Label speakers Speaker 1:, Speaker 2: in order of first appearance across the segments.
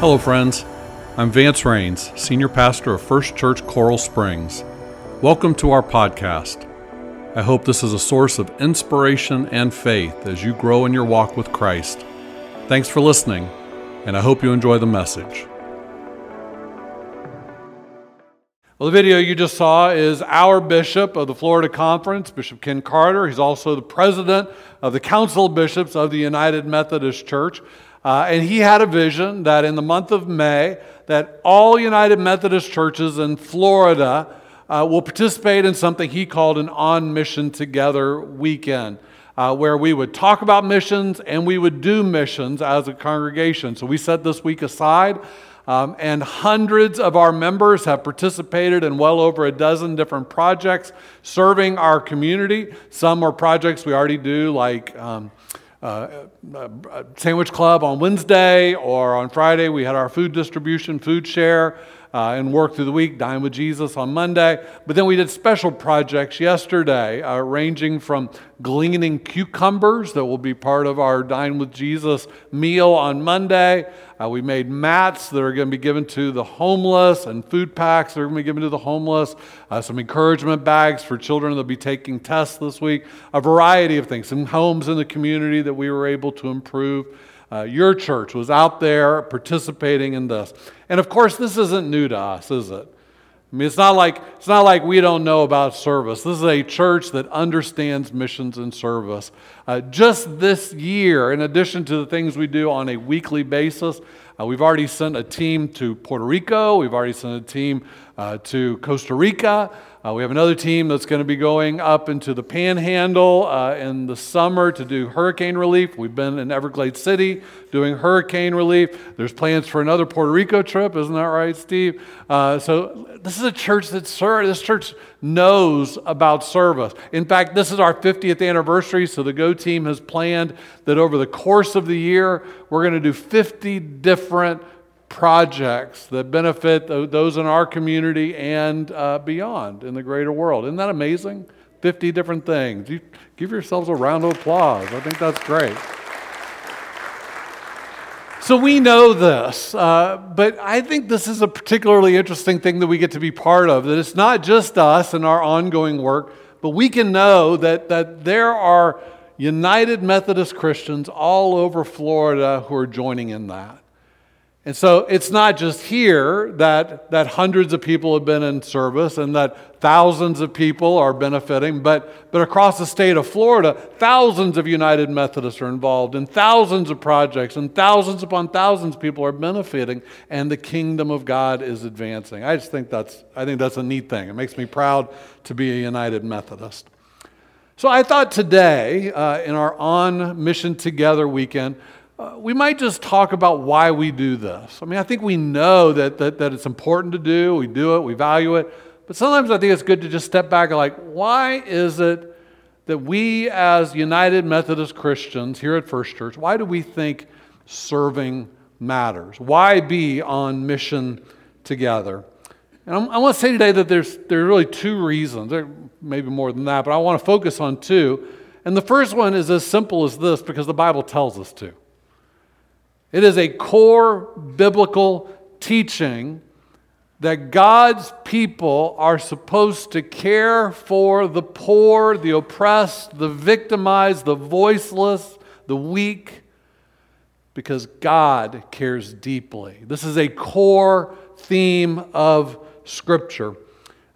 Speaker 1: Hello, friends. I'm Vance Rains, Senior Pastor of First Church Coral Springs. Welcome to our podcast. I hope this is a source of inspiration and faith as you grow in your walk with Christ. Thanks for listening, and I hope you enjoy the message. Well, the video you just saw is our bishop of the Florida Conference, Bishop Ken Carter. He's also the president of the Council of Bishops of the United Methodist Church. Uh, and he had a vision that in the month of May, that all United Methodist churches in Florida uh, will participate in something he called an On Mission Together weekend. Uh, where we would talk about missions and we would do missions as a congregation. So we set this week aside, um, and hundreds of our members have participated in well over a dozen different projects serving our community. Some are projects we already do, like um, uh, uh, sandwich club on Wednesday or on Friday. We had our food distribution, food share, uh, and work through the week, dine with Jesus on Monday. But then we did special projects yesterday, uh, ranging from gleaning cucumbers that will be part of our dine with Jesus meal on Monday. Uh, we made mats that are going to be given to the homeless and food packs that are going to be given to the homeless, uh, some encouragement bags for children that'll be taking tests this week, a variety of things, some homes in the community that we were able to improve. Uh, your church was out there participating in this. And of course, this isn't new to us, is it? I mean, it's not like it's not like we don't know about service. This is a church that understands missions and service. Uh, just this year, in addition to the things we do on a weekly basis, uh, we've already sent a team to Puerto Rico. We've already sent a team uh, to Costa Rica. Uh, we have another team that's going to be going up into the panhandle uh, in the summer to do hurricane relief. We've been in Everglades City doing hurricane relief. There's plans for another Puerto Rico trip, isn't that right, Steve? Uh, so this is a church that serves. This church knows about service. In fact, this is our 50th anniversary, so the Go team has planned that over the course of the year, we're going to do 50 different projects that benefit those in our community and uh, beyond in the greater world. Isn't that amazing? 50 different things. You give yourselves a round of applause. I think that's great. So we know this, uh, but I think this is a particularly interesting thing that we get to be part of. That it's not just us and our ongoing work, but we can know that, that there are United Methodist Christians all over Florida who are joining in that. And so it's not just here that, that hundreds of people have been in service and that thousands of people are benefiting, but, but across the state of Florida, thousands of United Methodists are involved in thousands of projects, and thousands upon thousands of people are benefiting, and the kingdom of God is advancing. I just think that's, I think that's a neat thing. It makes me proud to be a United Methodist. So I thought today, uh, in our On Mission Together weekend, uh, we might just talk about why we do this. I mean, I think we know that, that, that it's important to do, we do it, we value it, but sometimes I think it's good to just step back and, like, why is it that we as United Methodist Christians here at First Church, why do we think serving matters? Why be on mission together? And I'm, i want to say today that there's, there are really two reasons, there maybe more than that, but I want to focus on two. And the first one is as simple as this because the Bible tells us to. It is a core biblical teaching that God's people are supposed to care for the poor, the oppressed, the victimized, the voiceless, the weak, because God cares deeply. This is a core theme of Scripture.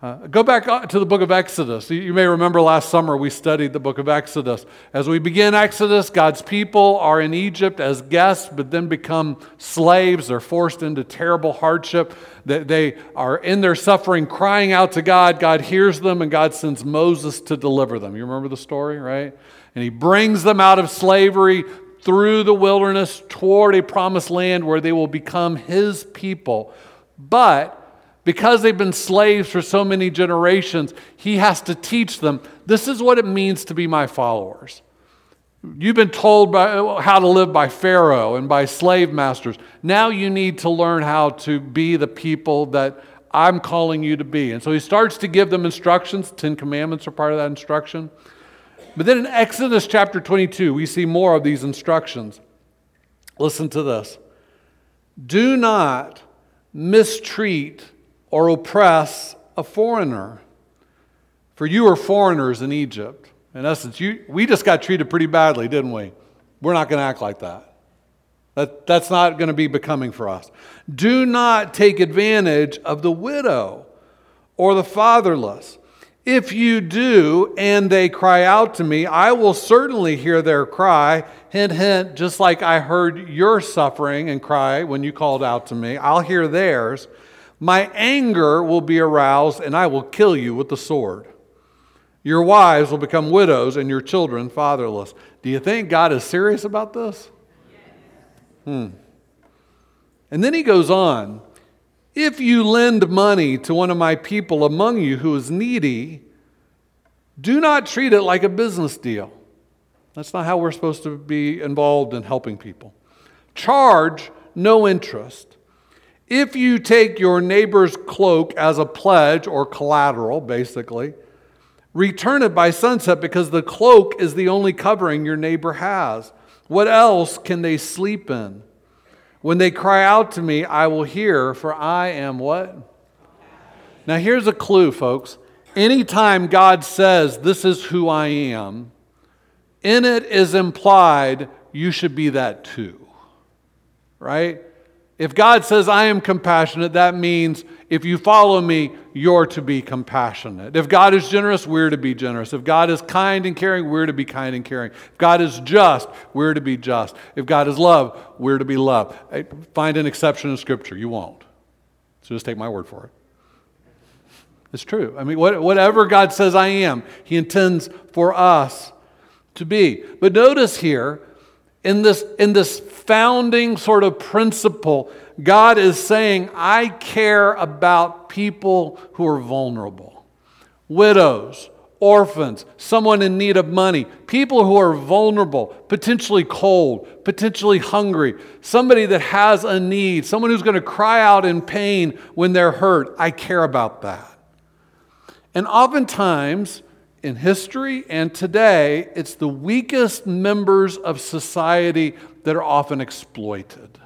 Speaker 1: Uh, go back uh, to the book of Exodus. You may remember last summer we studied the book of Exodus. As we begin Exodus, God's people are in Egypt as guests, but then become slaves. They're forced into terrible hardship. They are in their suffering, crying out to God. God hears them, and God sends Moses to deliver them. You remember the story, right? And he brings them out of slavery through the wilderness toward a promised land where they will become his people. But because they've been slaves for so many generations, he has to teach them this is what it means to be my followers. You've been told by, how to live by Pharaoh and by slave masters. Now you need to learn how to be the people that I'm calling you to be. And so he starts to give them instructions. Ten Commandments are part of that instruction. But then in Exodus chapter 22, we see more of these instructions. Listen to this. Do not mistreat or oppress a foreigner, for you are foreigners in Egypt. In essence, you, we just got treated pretty badly, didn't we? We're not going to act like that. that. That's not going to be becoming for us. Do not take advantage of the widow or the fatherless. If you do, and they cry out to me, I will certainly hear their cry. Hint, hint, just like I heard your suffering and cry when you called out to me, I'll hear theirs. My anger will be aroused, and I will kill you with the sword. Your wives will become widows, and your children fatherless. Do you think God is serious about this? Hmm. And then he goes on if you lend money to one of my people among you who is needy, do not treat it like a business deal. That's not how we're supposed to be involved in helping people. Charge no interest. If you take your neighbor's cloak as a pledge or collateral, basically, return it by sunset because the cloak is the only covering your neighbor has. What else can they sleep in? When they cry out to me, I will hear, for I am what? Now, here's a clue, folks. Anytime God says, This is who I am, in it is implied you should be that too. Right? If God says, I am compassionate, that means if you follow me, you're to be compassionate. If God is generous, we're to be generous. If God is kind and caring, we're to be kind and caring. If God is just, we're to be just. If God is love, we're to be love. Find an exception in Scripture. You won't. So just take my word for it. It's true. I mean, whatever God says I am, He intends for us to be. But notice here, in this, in this founding sort of principle, God is saying, I care about people who are vulnerable widows, orphans, someone in need of money, people who are vulnerable, potentially cold, potentially hungry, somebody that has a need, someone who's going to cry out in pain when they're hurt. I care about that. And oftentimes, in history and today, it's the weakest members of society that are often exploited.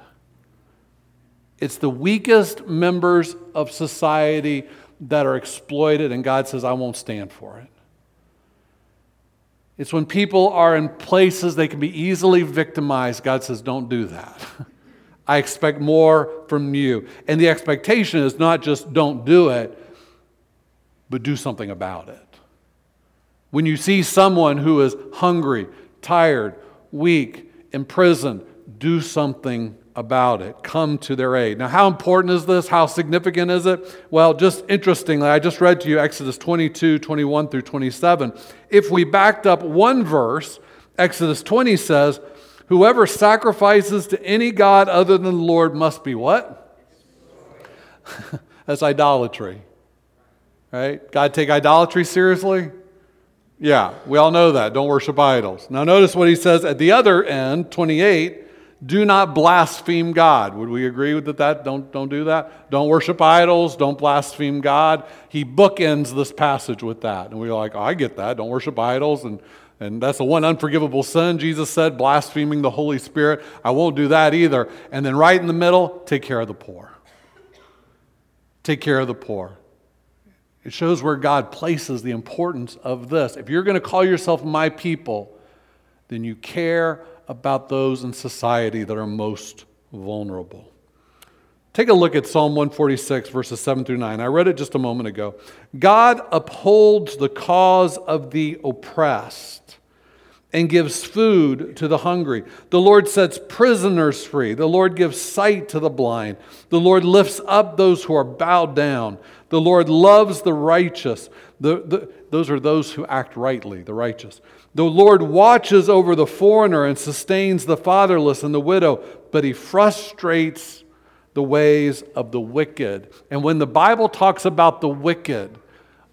Speaker 1: It's the weakest members of society that are exploited, and God says, I won't stand for it. It's when people are in places they can be easily victimized. God says, Don't do that. I expect more from you. And the expectation is not just don't do it, but do something about it. When you see someone who is hungry, tired, weak, imprisoned, do something about it. Come to their aid. Now, how important is this? How significant is it? Well, just interestingly, I just read to you Exodus 22, 21 through 27. If we backed up one verse, Exodus 20 says, Whoever sacrifices to any God other than the Lord must be what? That's idolatry. Right? God take idolatry seriously? Yeah, we all know that. Don't worship idols. Now, notice what he says at the other end, 28 do not blaspheme God. Would we agree with that? Don't, don't do that. Don't worship idols. Don't blaspheme God. He bookends this passage with that. And we're like, oh, I get that. Don't worship idols. And, and that's the one unforgivable sin, Jesus said, blaspheming the Holy Spirit. I won't do that either. And then right in the middle, take care of the poor. Take care of the poor. It shows where God places the importance of this. If you're going to call yourself my people, then you care about those in society that are most vulnerable. Take a look at Psalm 146, verses 7 through 9. I read it just a moment ago. God upholds the cause of the oppressed and gives food to the hungry. The Lord sets prisoners free. The Lord gives sight to the blind. The Lord lifts up those who are bowed down. The Lord loves the righteous. The, the, those are those who act rightly, the righteous. The Lord watches over the foreigner and sustains the fatherless and the widow, but he frustrates the ways of the wicked. And when the Bible talks about the wicked,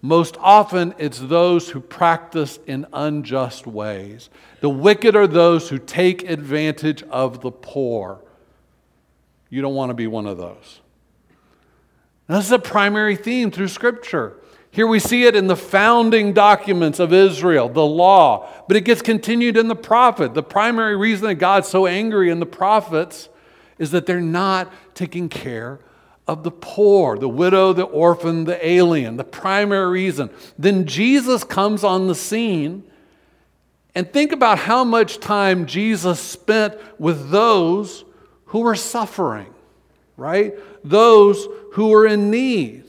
Speaker 1: most often it's those who practice in unjust ways. The wicked are those who take advantage of the poor. You don't want to be one of those. This is a primary theme through Scripture. Here we see it in the founding documents of Israel, the law, but it gets continued in the prophet. The primary reason that God's so angry in the prophets is that they're not taking care of the poor, the widow, the orphan, the alien, the primary reason. Then Jesus comes on the scene. And think about how much time Jesus spent with those who were suffering, right? Those who are in need.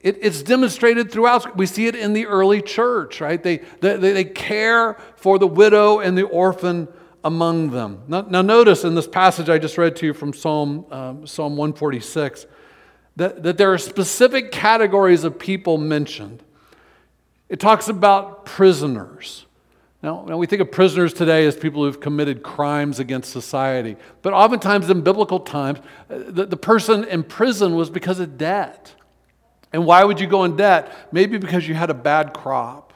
Speaker 1: It, it's demonstrated throughout. We see it in the early church, right? They, they, they care for the widow and the orphan among them. Now, now, notice in this passage I just read to you from Psalm, um, Psalm 146 that, that there are specific categories of people mentioned. It talks about prisoners. Now, now, we think of prisoners today as people who've committed crimes against society. But oftentimes in biblical times, uh, the, the person in prison was because of debt. And why would you go in debt? Maybe because you had a bad crop.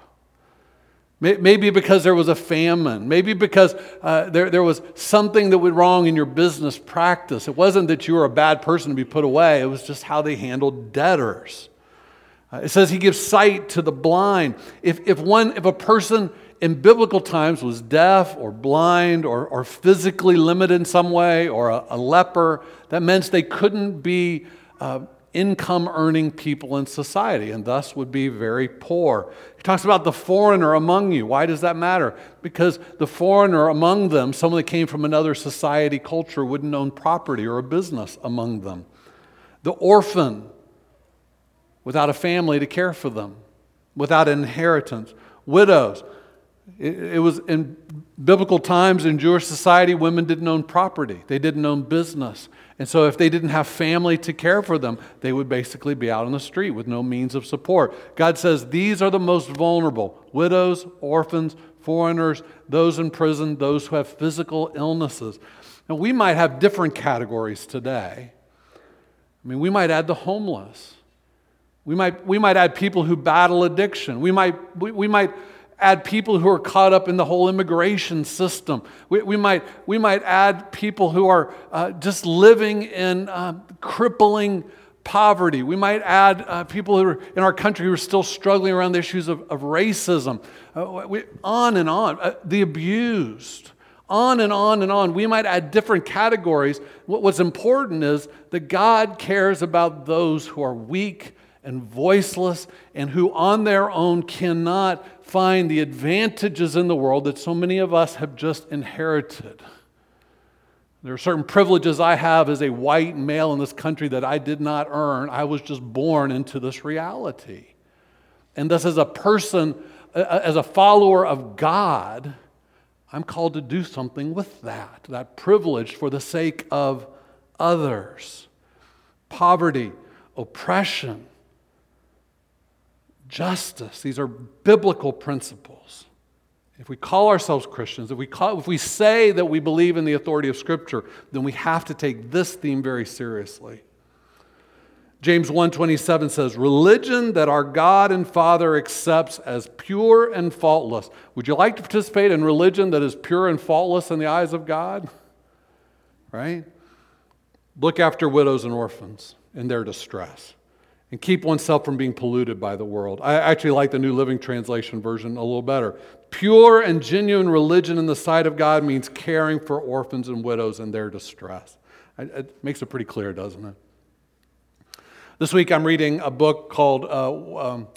Speaker 1: Maybe because there was a famine. Maybe because uh, there, there was something that went wrong in your business practice. It wasn't that you were a bad person to be put away, it was just how they handled debtors. Uh, it says he gives sight to the blind. If, if, one, if a person in biblical times was deaf or blind or, or physically limited in some way or a, a leper, that meant they couldn't be uh, income earning people in society and thus would be very poor. He talks about the foreigner among you. Why does that matter? Because the foreigner among them, someone that came from another society culture, wouldn't own property or a business among them. The orphan without a family to care for them, without inheritance. Widows. It, was in biblical times in Jewish society, women didn't own property, they didn't own business. And so, if they didn't have family to care for them, they would basically be out on the street with no means of support. God says these are the most vulnerable widows, orphans, foreigners, those in prison, those who have physical illnesses. And we might have different categories today. I mean, we might add the homeless. We might, we might add people who battle addiction. We might, we, we might add people who are caught up in the whole immigration system. We, we, might, we might add people who are uh, just living in uh, crippling poverty. We might add uh, people who are in our country who are still struggling around the issues of, of racism, uh, we, on and on, uh, the abused. On and on and on. We might add different categories. What, what's important is that God cares about those who are weak and voiceless and who on their own cannot find the advantages in the world that so many of us have just inherited. There are certain privileges I have as a white male in this country that I did not earn. I was just born into this reality. And thus, as a person, as a follower of God, I'm called to do something with that, that privilege for the sake of others. Poverty, oppression, justice. These are biblical principles. If we call ourselves Christians, if we, call, if we say that we believe in the authority of Scripture, then we have to take this theme very seriously. James 1:27 says, "Religion that our God and Father accepts as pure and faultless." Would you like to participate in religion that is pure and faultless in the eyes of God? Right? Look after widows and orphans in their distress and keep oneself from being polluted by the world. I actually like the New Living Translation version a little better. Pure and genuine religion in the sight of God means caring for orphans and widows in their distress. It makes it pretty clear, doesn't it? This week I'm reading a book called uh, um,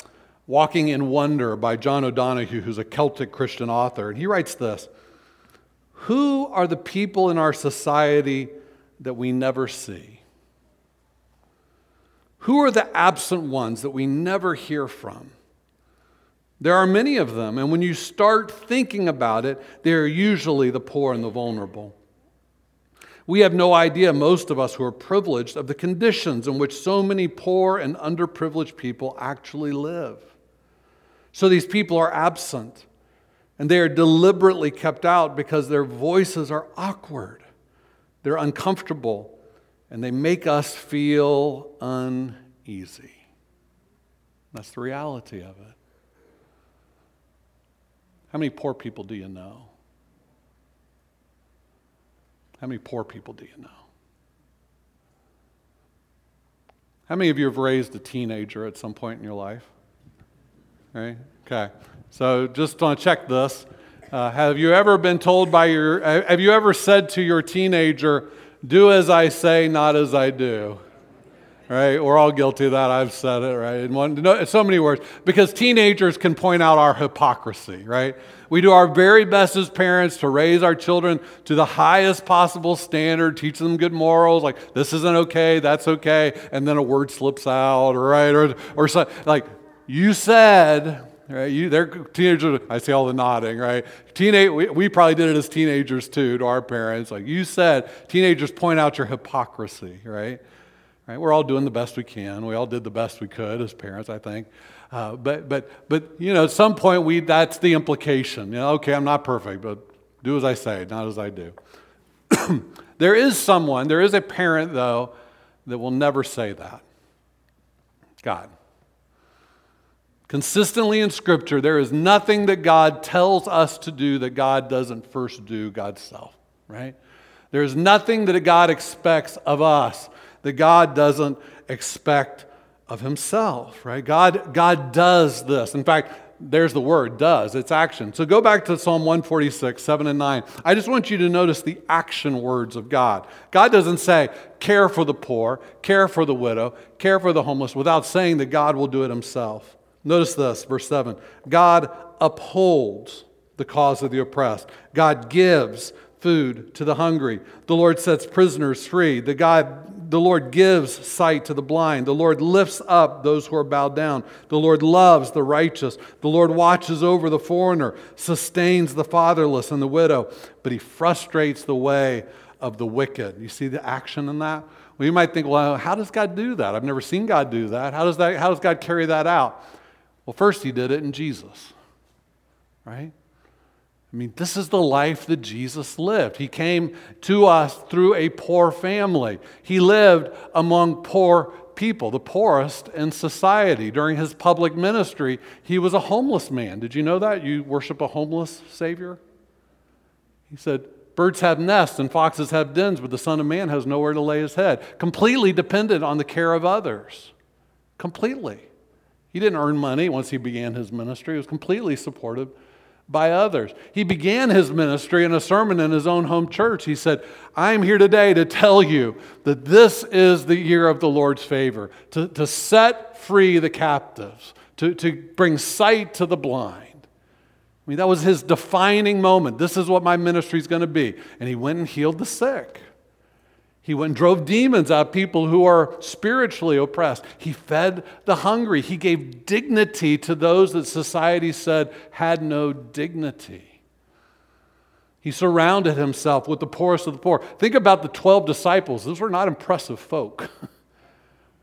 Speaker 1: Walking in Wonder by John O'Donohue, who's a Celtic Christian author. And he writes this Who are the people in our society that we never see? Who are the absent ones that we never hear from? There are many of them, and when you start thinking about it, they are usually the poor and the vulnerable. We have no idea, most of us who are privileged, of the conditions in which so many poor and underprivileged people actually live. So these people are absent, and they are deliberately kept out because their voices are awkward, they're uncomfortable, and they make us feel uneasy. That's the reality of it. How many poor people do you know? How many poor people do you know? How many of you have raised a teenager at some point in your life? Right? Okay. So just want to check this. Uh, have you ever been told by your, have you ever said to your teenager, Do as I say, not as I do. Right? We're all guilty of that. I've said it, right? In one, no, so many words. Because teenagers can point out our hypocrisy, right? We do our very best as parents to raise our children to the highest possible standard, teach them good morals, like this isn't okay, that's okay, and then a word slips out, right? Or, or so, like you said, right? You, they're teenagers. I see all the nodding, right? Teenage, we, we probably did it as teenagers too to our parents. Like you said, teenagers point out your hypocrisy, right? Right? We're all doing the best we can. We all did the best we could as parents, I think. Uh, but, but, but, you know, at some point, we, that's the implication. You know, okay, I'm not perfect, but do as I say, not as I do. there is someone, there is a parent, though, that will never say that God. Consistently in Scripture, there is nothing that God tells us to do that God doesn't first do God's self, right? There's nothing that God expects of us that God doesn't expect of himself, right? God, God does this. In fact, there's the word does, it's action. So go back to Psalm 146, 7 and 9. I just want you to notice the action words of God. God doesn't say, care for the poor, care for the widow, care for the homeless, without saying that God will do it himself. Notice this, verse 7 God upholds the cause of the oppressed, God gives food to the hungry. The Lord sets prisoners free. The, God, the Lord gives sight to the blind. The Lord lifts up those who are bowed down. The Lord loves the righteous. The Lord watches over the foreigner, sustains the fatherless and the widow, but he frustrates the way of the wicked. You see the action in that? Well, you might think, well, how does God do that? I've never seen God do that. How does, that, how does God carry that out? Well, first, he did it in Jesus, right? I mean, this is the life that Jesus lived. He came to us through a poor family. He lived among poor people, the poorest in society. During his public ministry, he was a homeless man. Did you know that? You worship a homeless Savior? He said, Birds have nests and foxes have dens, but the Son of Man has nowhere to lay his head. Completely dependent on the care of others. Completely. He didn't earn money once he began his ministry, he was completely supported by others. He began his ministry in a sermon in his own home church. He said, I'm here today to tell you that this is the year of the Lord's favor, to, to set free the captives, to, to bring sight to the blind. I mean, that was his defining moment. This is what my ministry is going to be. And he went and healed the sick. He went and drove demons out of people who are spiritually oppressed. He fed the hungry. He gave dignity to those that society said had no dignity. He surrounded himself with the poorest of the poor. Think about the 12 disciples. Those were not impressive folk.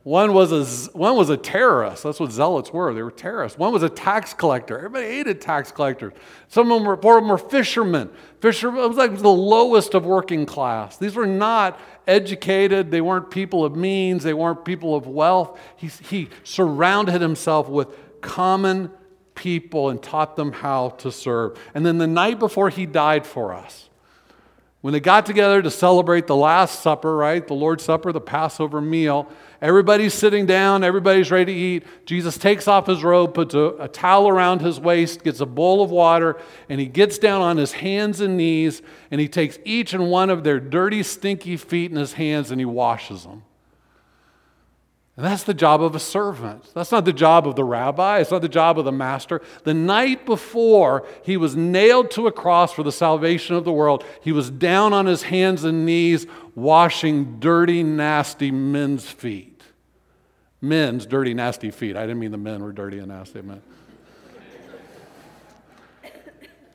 Speaker 1: One was, a, one was a terrorist. That's what zealots were. They were terrorists. One was a tax collector. Everybody hated tax collectors. Some of them were, four of them were fishermen. Fishermen, it was like the lowest of working class. These were not educated. They weren't people of means. They weren't people of wealth. He, he surrounded himself with common people and taught them how to serve. And then the night before he died for us, when they got together to celebrate the Last Supper, right? The Lord's Supper, the Passover meal, everybody's sitting down, everybody's ready to eat. Jesus takes off his robe, puts a, a, towel around his waist, gets a bowl of water, and he gets down on his hands and knees, and he takes each and one of their dirty, stinky feet in his hands and he washes them. And that's the job of a servant. That's not the job of the rabbi. It's not the job of the master. The night before he was nailed to a cross for the salvation of the world, he was down on his hands and knees washing dirty, nasty men's feet. Men's dirty, nasty feet. I didn't mean the men were dirty and nasty. I meant.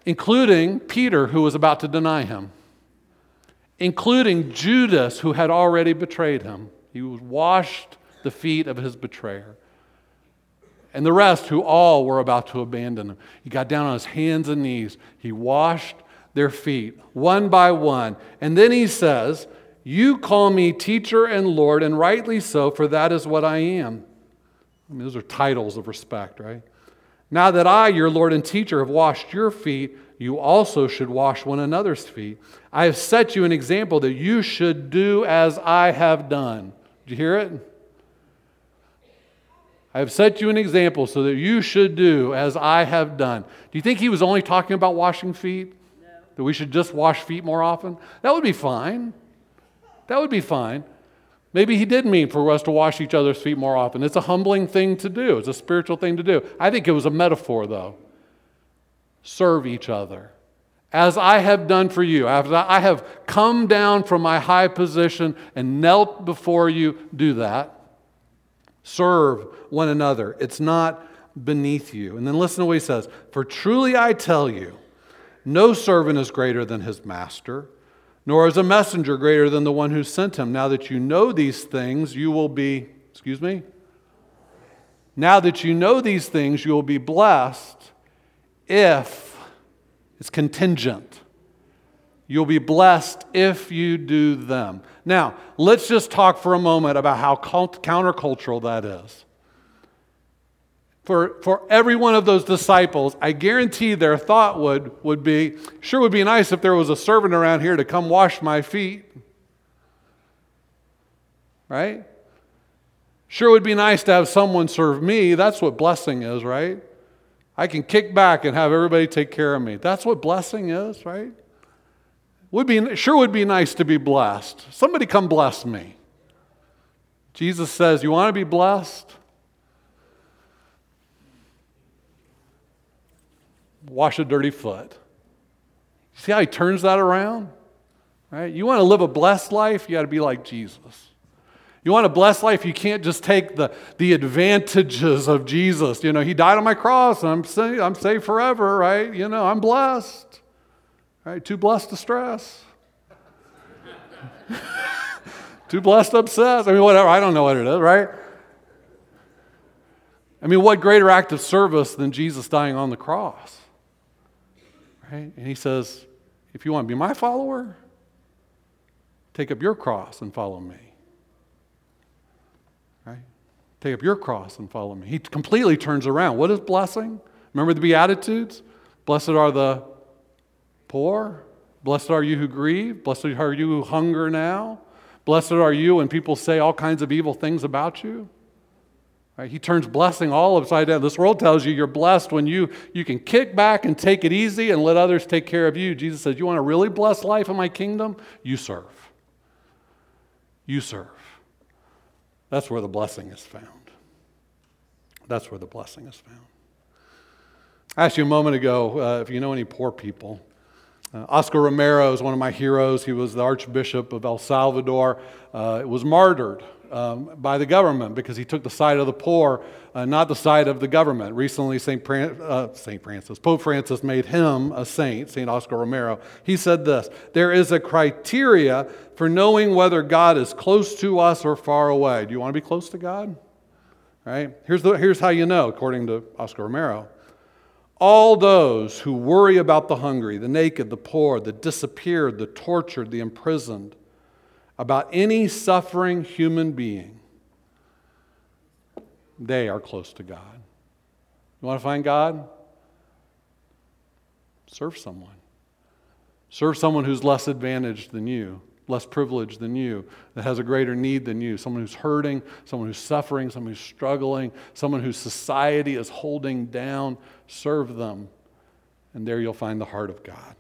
Speaker 1: Including Peter, who was about to deny him, including Judas, who had already betrayed him. He was washed the feet of his betrayer. And the rest, who all were about to abandon him, he got down on his hands and knees. He washed their feet one by one. And then he says, You call me teacher and Lord, and rightly so, for that is what I am. I mean, those are titles of respect, right? Now that I, your Lord and teacher, have washed your feet, you also should wash one another's feet. I have set you an example that you should do as I have done. Did you hear it? I have set you an example so that you should do as I have done. Do you think he was only talking about washing feet? No. That we should just wash feet more often? That would be fine. That would be fine. Maybe he did mean for us to wash each other's feet more often. It's a humbling thing to do, it's a spiritual thing to do. I think it was a metaphor, though. Serve each other. As I have done for you, as I have come down from my high position and knelt before you, do that. Serve one another. It's not beneath you. And then listen to what he says For truly I tell you, no servant is greater than his master nor is a messenger greater than the one who sent him. Now that you know these things, you will be, excuse me? Now that you know these things, you will be blessed if, it's contingent. You'll be blessed if you do them. Now, let's just talk for a moment about how countercultural that is for, for every one of those disciples, I guarantee their thought would, would be sure would be nice if there was a servant around here to come wash my feet. Right? Sure would be nice to have someone serve me. That's what blessing is, right? I can kick back and have everybody take care of me. That's what blessing is, right? Would be sure would be nice to be blessed. Somebody come bless me. Jesus says, "You want to be blessed? wash a dirty foot. See how he turns that around? Right? You want to live a blessed life, you got to be like Jesus. You want a blessed life, you can't just take the, the advantages of Jesus. You know, he died on my cross, and I'm, I'm saved forever, right? You know, I'm blessed. Right? Too blessed to stress. Too blessed to obsess. I mean, whatever. I don't know what it is, right? I mean, what greater act of service than Jesus dying on the cross? Right? And he says, if you want to be my follower, take up your cross and follow me. Right? Take up your cross and follow me. He completely turns around. What is blessing? Remember the Beatitudes? Blessed are the poor. Blessed are you who grieve. Blessed are you who hunger now. Blessed are you when people say all kinds of evil things about you. Right? He turns blessing all upside down. This world tells you you're blessed when you, you can kick back and take it easy and let others take care of you. Jesus says, You want a really blessed life in my kingdom? You serve. You serve. That's where the blessing is found. That's where the blessing is found. I asked you a moment ago uh, if you know any poor people. Uh, Oscar Romero is one of my heroes. He was the Archbishop of El Salvador. Uh, was martyred um, by the government because he took the side of the poor, uh, not the side of the government. Recently, St. Fran- uh, St. Francis, Pope Francis made him a saint, St. Oscar Romero. He said this There is a criteria for knowing whether God is close to us or far away. Do you want to be close to God? Right? Here's, the, here's how you know, according to Oscar Romero. All those who worry about the hungry, the naked, the poor, the disappeared, the tortured, the imprisoned, about any suffering human being, they are close to God. You want to find God? Serve someone. Serve someone who's less advantaged than you, less privileged than you, that has a greater need than you, someone who's hurting, someone who's suffering, someone who's struggling, someone whose society is holding down. Serve them, and there you'll find the heart of God.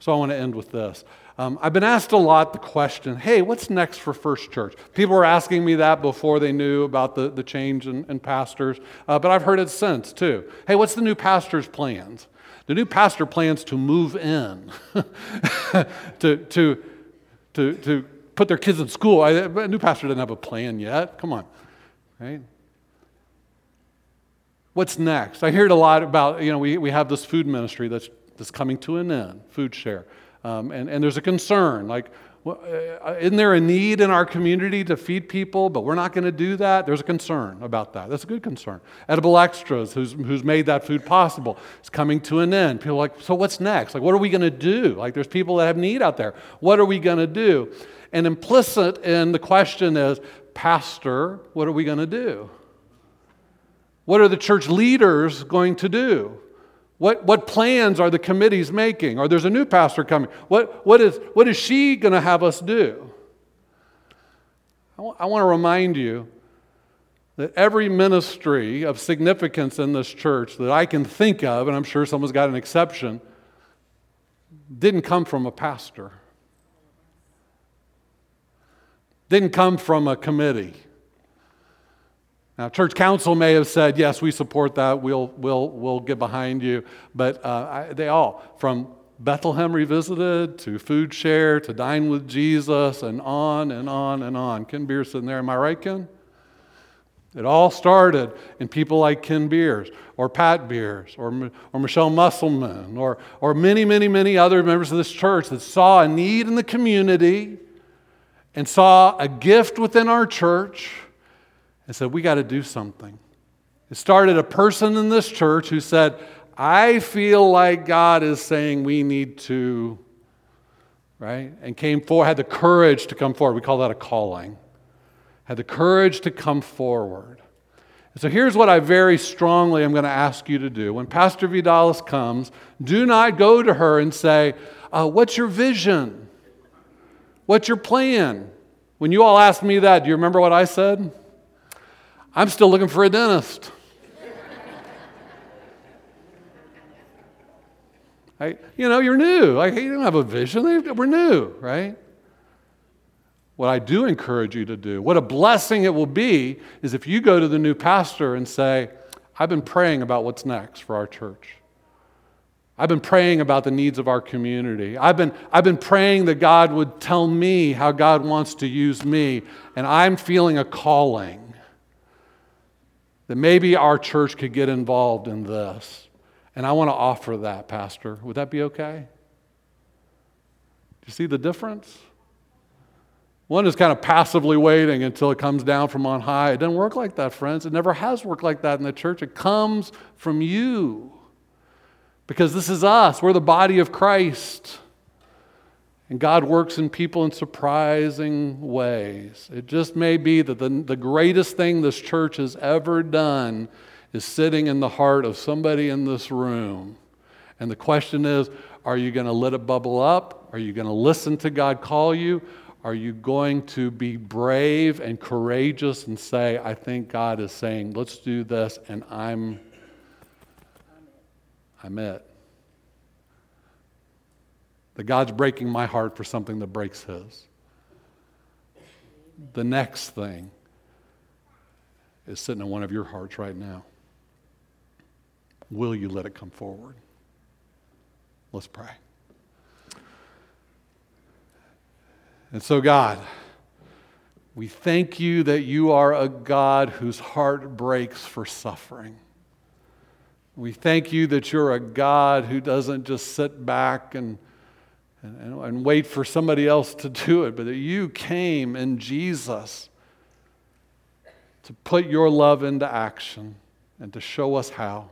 Speaker 1: So I want to end with this. Um, I've been asked a lot the question hey, what's next for First Church? People were asking me that before they knew about the, the change in, in pastors, uh, but I've heard it since too. Hey, what's the new pastor's plans? The new pastor plans to move in, to, to, to, to put their kids in school. I, a new pastor doesn't have a plan yet. Come on, right? What's next? I hear it a lot about, you know, we, we have this food ministry that's, that's coming to an end, food share. Um, and, and there's a concern like, Uh, uh, isn't there a need in our community to feed people, but we're not going to do that? There's a concern about that. That's a good concern. Edible Extras, who's, who's made that food possible, is coming to an end. People are like, so what's next? Like, what are we going to do? Like, there's people that have need out there. What are we going to do? And implicit in the question is, Pastor, what are we going to do? What are the church leaders going to do? What, what plans are the committees making? Or there's a new pastor coming. What, what, is, what is she going to have us do? I, w- I want to remind you that every ministry of significance in this church that I can think of, and I'm sure someone's got an exception, didn't come from a pastor. Didn't come from a committee. Now, church council may have said, yes, we support that, we'll, we'll, we'll get behind you. But uh, I, they all, from Bethlehem Revisited to Food Share to Dine with Jesus and on and on and on. Ken Beers sitting there, am I right, Ken? It all started in people like Ken Beers or Pat Beers or, or Michelle Musselman or, or many, many, many other members of this church that saw a need in the community and saw a gift within our church and said, We got to do something. It started a person in this church who said, I feel like God is saying we need to, right? And came forward, had the courage to come forward. We call that a calling. Had the courage to come forward. So here's what I very strongly am going to ask you to do. When Pastor Vidalis comes, do not go to her and say, uh, What's your vision? What's your plan? When you all asked me that, do you remember what I said? I'm still looking for a dentist. You know, you're new. Like, you don't have a vision. We're new, right? What I do encourage you to do, what a blessing it will be, is if you go to the new pastor and say, I've been praying about what's next for our church. I've been praying about the needs of our community. I've been, I've been praying that God would tell me how God wants to use me, and I'm feeling a calling that maybe our church could get involved in this. And I want to offer that, Pastor. Would that be okay? Do you see the difference? One is kind of passively waiting until it comes down from on high. It doesn't work like that, friends. It never has worked like that in the church. It comes from you. Because this is us, we're the body of Christ. And God works in people in surprising ways. It just may be that the, the greatest thing this church has ever done is sitting in the heart of somebody in this room. And the question is are you going to let it bubble up? Are you going to listen to God call you? Are you going to be brave and courageous and say, I think God is saying, let's do this, and I'm, I'm it? That God's breaking my heart for something that breaks His. The next thing is sitting in one of your hearts right now. Will you let it come forward? Let's pray. And so, God, we thank you that you are a God whose heart breaks for suffering. We thank you that you're a God who doesn't just sit back and and, and wait for somebody else to do it, but that you came in Jesus to put your love into action and to show us how.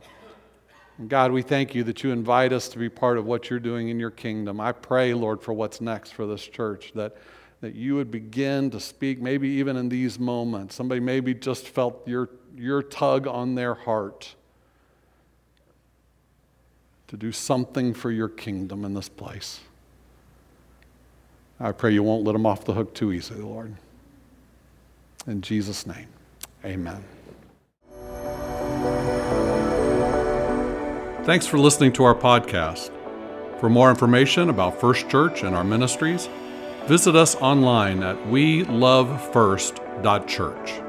Speaker 1: And God, we thank you that you invite us to be part of what you're doing in your kingdom. I pray, Lord, for what's next for this church, that, that you would begin to speak, maybe even in these moments. Somebody maybe just felt your, your tug on their heart to do something for your kingdom in this place. I pray you won't let them off the hook too easily, Lord. In Jesus' name, amen. Thanks for listening to our podcast. For more information about First Church and our ministries, visit us online at welovefirst.church.